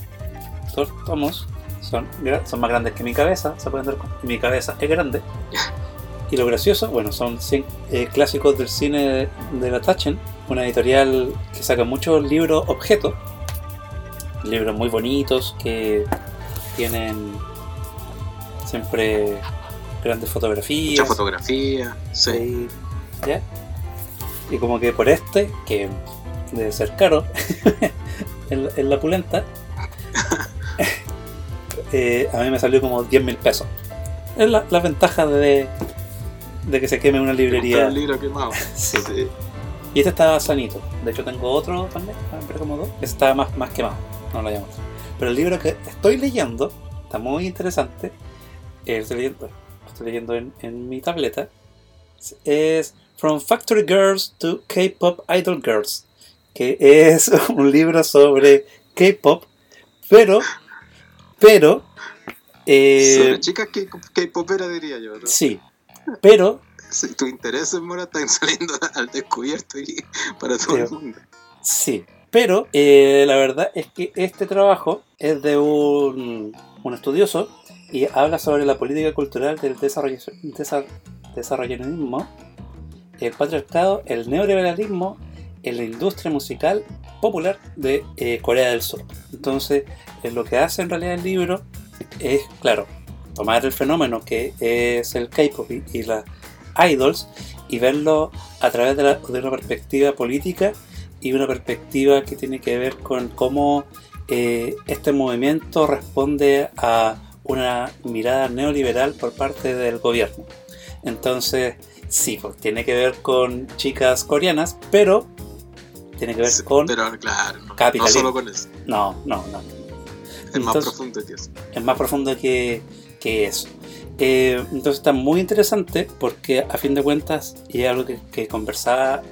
dos tomos, son, son más grandes que mi cabeza, se pueden ver, mi cabeza es grande. [LAUGHS] Y lo gracioso, bueno, son 100 eh, clásicos del cine de, de la Tachen, una editorial que saca muchos libros objetos, libros muy bonitos que tienen siempre grandes fotografías. Mucha fotografía, sí. Y, ¿ya? y como que por este, que debe ser caro, en, [LAUGHS] en, la pulenta, [LAUGHS] eh, a mí me salió como 10 mil pesos. Es la, la ventaja de, de que se queme una librería. Un libro quemado. [LAUGHS] sí. sí. Y este está sanito. De hecho tengo otro también, pero como dos. Este está más, más quemado. No lo llamo. Pero el libro que estoy leyendo está muy interesante. Eh, estoy leyendo, estoy leyendo en, en, mi tableta. Es From Factory Girls to K-Pop Idol Girls. Que es [LAUGHS] un libro sobre K-Pop. Pero, pero... Eh, sobre chicas K-Popera diría yo. ¿no? Sí, pero sí, tus intereses, Mora, están saliendo [LAUGHS] al descubierto y [LAUGHS] para todo pero, el mundo. Sí, pero eh, la verdad es que este trabajo es de un, un, estudioso y habla sobre la política cultural del desarrollo, desarrollismo, el patriarcado, el neoliberalismo en la industria musical popular de eh, Corea del Sur. Entonces, eh, lo que hace en realidad el libro es, claro, tomar el fenómeno que es el K-pop y, y las idols y verlo a través de, una perspectiva política y una perspectiva que tiene que ver con cómo eh, este movimiento responde a una mirada neoliberal por parte del gobierno. Entonces, sí, pues, tiene que ver con chicas coreanas, pero tiene que ver sí, con pero, claro, no, capitalismo. No solo con eso. No, no, no. Es Entonces, más profundo que eso. Es más profundo que, que eso. Eh, entonces está muy interesante porque a fin de cuentas, y es algo que, que conversaba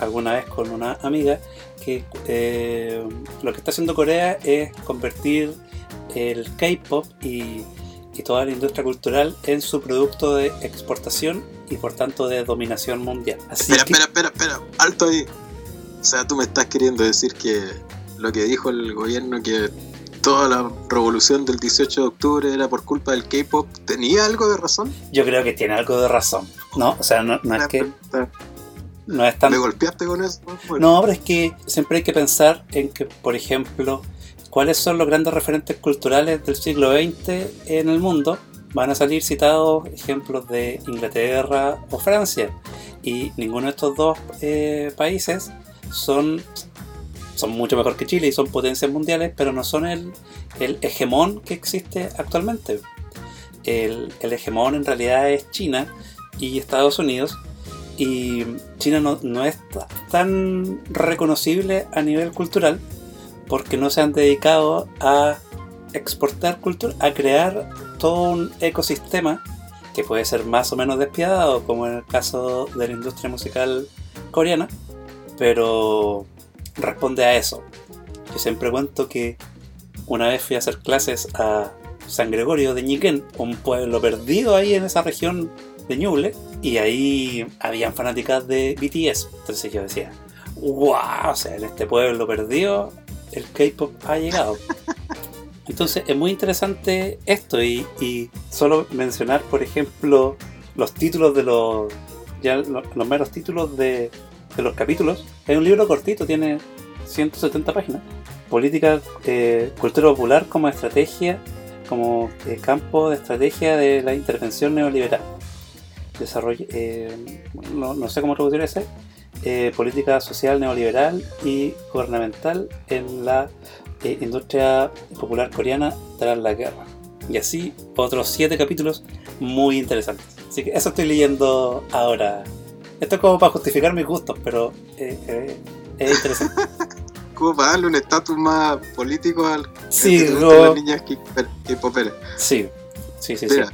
alguna vez con una amiga, que eh, lo que está haciendo Corea es convertir el K-Pop y, y, toda la industria cultural en su producto de exportación y por tanto de dominación mundial. Así espera, que... espera, espera, espera, alto ahí. O sea, tú me estás queriendo decir que lo que dijo el gobierno que toda la revolución del 18 de octubre era por culpa del K-pop, ¿tenía algo de razón? Yo creo que tiene algo de razón. No, o sea, no, no es que. No es tan... ¿Me golpeaste con eso? Bueno. No, pero es que siempre hay que pensar en que, por ejemplo, cuáles son los grandes referentes culturales del siglo XX en el mundo. Van a salir citados ejemplos de Inglaterra o Francia. Y ninguno de estos dos eh, países son son mucho mejor que Chile y son potencias mundiales, pero no son el, el hegemón que existe actualmente. El, el, hegemón en realidad es China y Estados Unidos, y China no, no es tan reconocible a nivel cultural porque no se han dedicado a exportar cultura, a crear todo un ecosistema que puede ser más o menos despiadado, como en el caso de la industria musical coreana, pero responde a eso. Yo siempre cuento que una vez fui a hacer clases a San Gregorio de Ñiquén, un pueblo perdido ahí en esa región de Ñuble, y ahí habían fanáticas de BTS. Entonces yo decía, wow, o sea, en este pueblo perdido el K-pop ha llegado. [LAUGHS] Entonces es muy interesante esto y, solo mencionar, por ejemplo, los títulos de los, ya los, los meros títulos de, de, los capítulos. Es un libro cortito, tiene 170 páginas. Política, eh, cultura popular como estrategia, como eh, campo de estrategia de la intervención neoliberal. Desarrollo, eh, no, no, sé cómo traducir ese. política social neoliberal y gubernamental en la eh, industria popular coreana tras la guerra. Y así otros siete capítulos muy interesantes. Así que eso estoy leyendo ahora. Esto es como para justificar mis gustos, pero eh, eh, es interesante. [LAUGHS] como para darle un estatus más político al sí, que no... las niñas que, que Sí, sí, sí. Mira,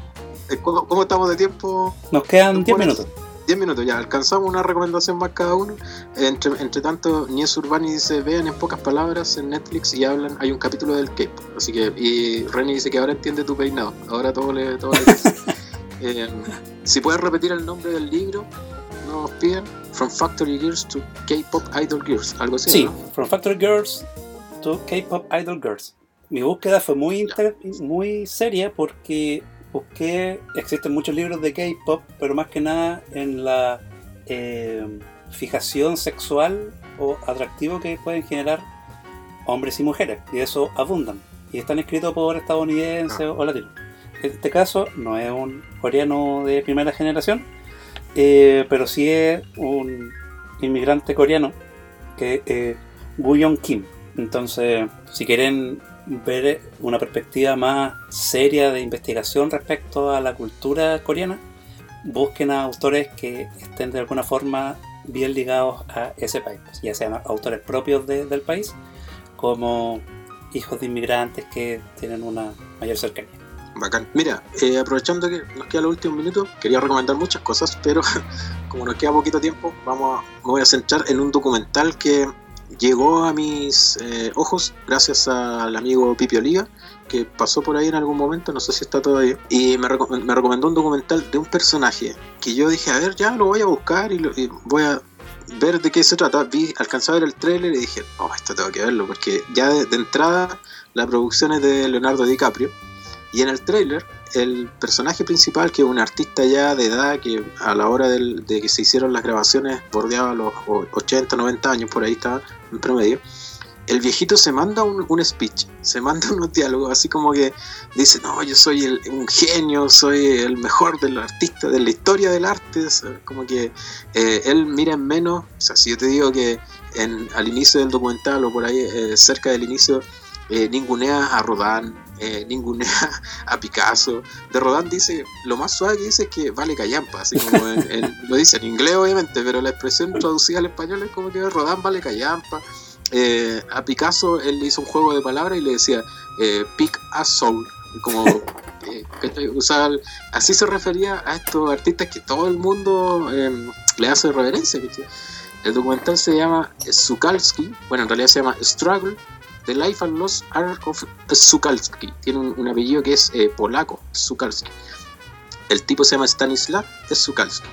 sí. ¿cómo, ¿cómo, estamos de tiempo? Nos quedan 10 minutos. 10 minutos, ya alcanzamos una recomendación más cada uno. Entre, entre tanto, Nies Urbani dice: Vean en pocas palabras en Netflix y hablan. Hay un capítulo del K-pop. Así que, y Renny dice que ahora entiende tu peinado. Ahora todo le. Todo le eh, [LAUGHS] si puedes repetir el nombre del libro, nos piden: From Factory Girls to K-pop Idol Girls. Algo así. Sí, ¿no? From Factory Girls to K-pop Idol Girls. Mi búsqueda fue muy, inter muy seria porque busqué, existen muchos libros de K-pop, pero más que nada en la eh, fijación sexual o atractivo que pueden generar hombres y mujeres, y eso abundan. Y están escritos por estadounidenses ah. o latinos. En este caso, no es un coreano de primera generación, eh, pero sí es un inmigrante coreano que es eh, Kim. Entonces, si quieren ver una perspectiva más seria de investigación respecto a la cultura coreana, busquen a autores que estén de alguna forma bien ligados a ese país, ya sean autores propios de, del país como hijos de inmigrantes que tienen una mayor cercanía. Bacán. Mira, eh, aprovechando que nos queda los últimos minutos, quería recomendar muchas cosas, pero [LAUGHS] como nos queda poquito tiempo, vamos a, me voy a centrar en un documental que llegó a mis eh, ojos gracias al amigo Pipi Oliva, que pasó por ahí en algún momento, no sé si está todavía, y me, recom me recomendó un documental de un personaje que yo dije, a ver, ya lo voy a buscar y, lo, voy a ver de qué se trata. Vi, alcanzé a ver el tráiler y dije, oh, esto tengo que verlo, porque ya de, de entrada la producción es de Leonardo DiCaprio, y en el tráiler el personaje principal, que es un artista ya de edad, que a la hora del, de que se hicieron las grabaciones bordeaba los 80, 90 años, por ahí estaba en promedio, el viejito se manda un, un, speech, se manda [LAUGHS] unos diálogos, así como que dice, no, yo soy el, un genio, soy el mejor del artista, de la historia del arte, como que eh, él mira en menos, o sea, si yo te digo que en, al inicio del documental o por ahí eh, cerca del inicio, eh, ningunea a Rodán, eh, ningunea [LAUGHS] a Picasso. De Rodán dice, lo más suave que dice es que vale callampa, así como en, en, [LAUGHS] lo dice en inglés obviamente, pero la expresión traducida al español es como que Rodán vale callampa. Eh, a Picasso él hizo un juego de palabras y le decía eh, pick a soul, como [LAUGHS] usaba, así se refería a estos artistas que todo el mundo le hace reverencia. El documental se llama Zukalski, bueno en realidad se llama Struggle The Life and Lost Art of Zukalski. Tiene un, apellido que es eh, polaco, Zukalski. El tipo se llama Stanislav Zukalski.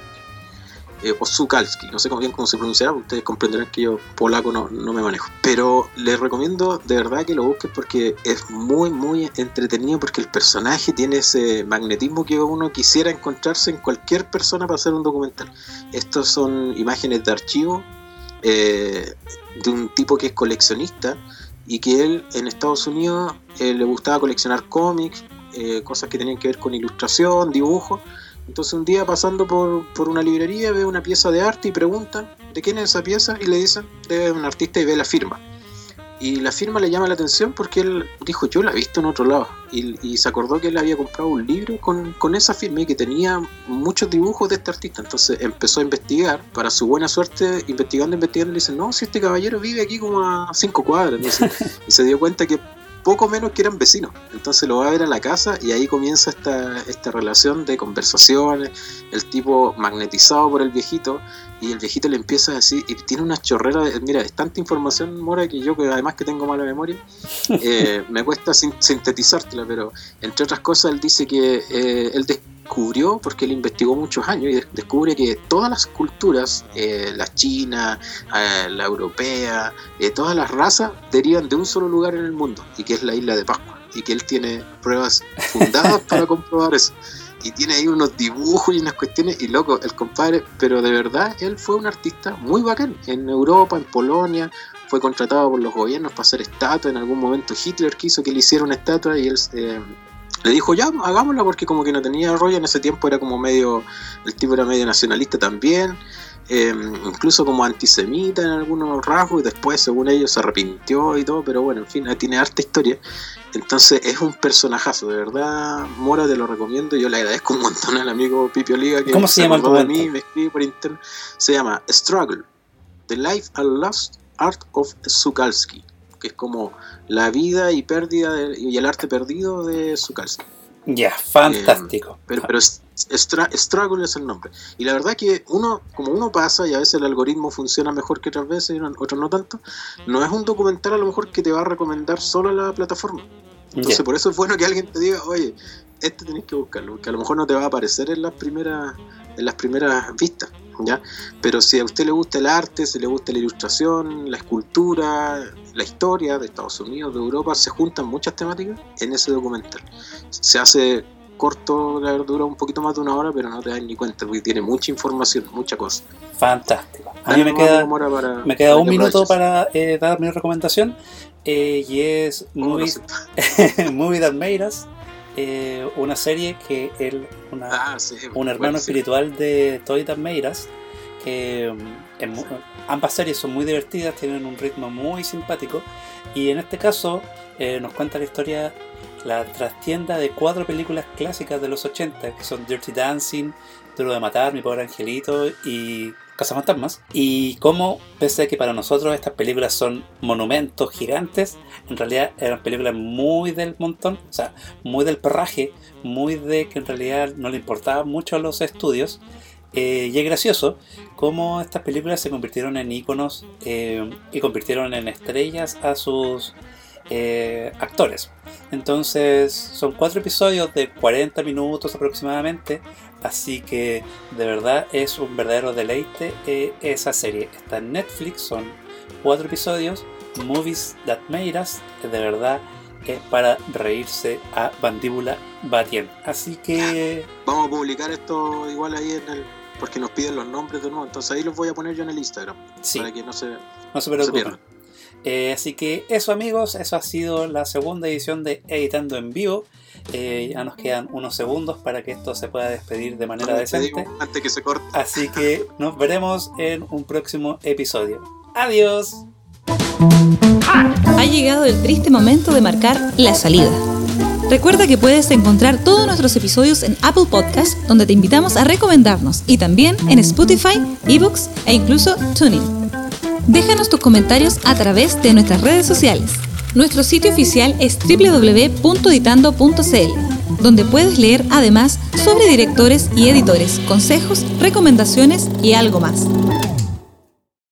Eh, o Zukalski, no sé bien cómo se pronunciará, ustedes comprenderán que yo polaco no, no, me manejo. Pero les recomiendo de verdad que lo busquen porque es muy, muy entretenido porque el personaje tiene ese magnetismo que uno quisiera encontrarse en cualquier persona para hacer un documental. Estos son imágenes de archivo eh, de un tipo que es coleccionista y que él en Estados Unidos eh, le gustaba coleccionar cómics, eh, cosas que tenían que ver con ilustración, dibujo. Entonces un día pasando por, por, una librería ve una pieza de arte y pregunta de quién es esa pieza y le dicen de un artista y ve la firma. Y la firma le llama la atención porque él dijo, yo la he visto en otro lado. Y, se acordó que él había comprado un libro con, con, esa firma y que tenía muchos dibujos de este artista. Entonces empezó a investigar, para su buena suerte, investigando, investigando, le dice, no, si este caballero vive aquí como a cinco cuadras. [LAUGHS] y se dio cuenta que poco menos que eran vecinos. Entonces lo va a ver a la casa y ahí comienza esta, esta relación de conversaciones, el tipo magnetizado por el viejito y el viejito le empieza a decir, y tiene una chorrera, de, mira, es tanta información, Mora, que yo, que además que tengo mala memoria, [LAUGHS] eh, me cuesta sintetizártela, pero entre otras cosas él dice que eh, él descubrió, porque él investigó muchos años, y descubre que todas las culturas, eh, la china, eh, la europea, eh, todas las razas derivan de un solo lugar en el mundo, y que es la isla de Pascua, y que él tiene pruebas fundadas para [LAUGHS] comprobar eso. Y tiene ahí unos dibujos y unas cuestiones, y loco, el compadre, pero de verdad, él fue un artista muy bacán, en Europa, en Polonia, fue contratado por los gobiernos para hacer estatuas. En algún momento Hitler quiso que le hiciera una estatua y él le dijo, ya, hagámosla, porque como que no tenía rollo en ese tiempo, era como medio, el tipo era medio nacionalista también, em, incluso como antisemita en algunos rasgos, y después, según ellos, se arrepintió y todo, pero bueno, en fin, tiene harta historia. Entonces es un personajazo, de verdad, Mora, te lo recomiendo, yo le agradezco un montón al amigo Pipi Oliga que ¿Cómo se, llama de mí, me escribe por internet, se llama Struggle, The Life and Lost Art of Sukalski que es como la vida y pérdida y el arte perdido de su Ya, fantástico. Eh, pero, pero Struggle es el nombre. Y la verdad que uno, como uno pasa y a veces el algoritmo funciona mejor que otras veces y otras no tanto, no es un documental a lo mejor que te va a recomendar solo la plataforma. Entonces por eso es bueno que alguien te diga, oye, este tenés que buscarlo, que a lo mejor no te va a aparecer en las primeras, en las primeras vistas. ¿Ya? Pero si a usted le gusta el arte, si le gusta la ilustración, la escultura, la historia de Estados Unidos, de Europa, se juntan muchas temáticas en ese documental. Se hace corto, la verdad dura un poquito más de una hora, pero no te das ni cuenta, porque tiene mucha información, mucha cosa. Fantástico. A mí me queda, me queda un minuto para eh, dar mi recomendación, eh, y es Movie, [LAUGHS] Movie Made Us, eh, una serie que él, una, ah, un hermano espiritual de Toy Meiras, que mm, ambas series son muy divertidas, tienen un ritmo muy simpático y en este caso eh, nos cuenta la historia, la trastienda de cuatro películas clásicas de los 80 que son Dirty Dancing, Duro de Matar, Mi Pobre Angelito y Cazafantasmas. Y cómo, pese a que para nosotros estas películas son monumentos gigantes, en realidad eran películas muy del montón, o sea, muy del perraje, muy de que en realidad no le importaban mucho a los estudios. Eh, y es gracioso cómo estas películas se convirtieron en iconos eh, y convirtieron en estrellas a sus eh, actores. Entonces son cuatro episodios de 40 minutos aproximadamente, así que de verdad es un verdadero deleite eh, esa serie. Está en Netflix, son cuatro episodios, Movies That Made Us, que de verdad es para reírse a bandíbula batiendo. Así que... Vamos a publicar esto igual ahí en el... Porque nos piden los nombres de nuevo, entonces ahí los voy a poner yo en el Instagram. Para que no se, no se, preocupen. Eh, así que eso amigos, eso ha sido la segunda edición de Editando en Vivo. Eh, ya nos quedan unos segundos para que esto se pueda despedir de manera decente. Antes que se corte. Así que nos veremos en un próximo episodio. Adiós. Ha llegado el triste momento de marcar la salida. Recuerda que puedes encontrar todos nuestros episodios en Apple Podcast, donde te invitamos a recomendarnos, y también en Spotify, eBooks e incluso Tuning. Déjanos tus comentarios a través de nuestras redes sociales. Nuestro sitio oficial es www.editando.cl, donde puedes leer además sobre directores y editores, consejos, recomendaciones y algo más.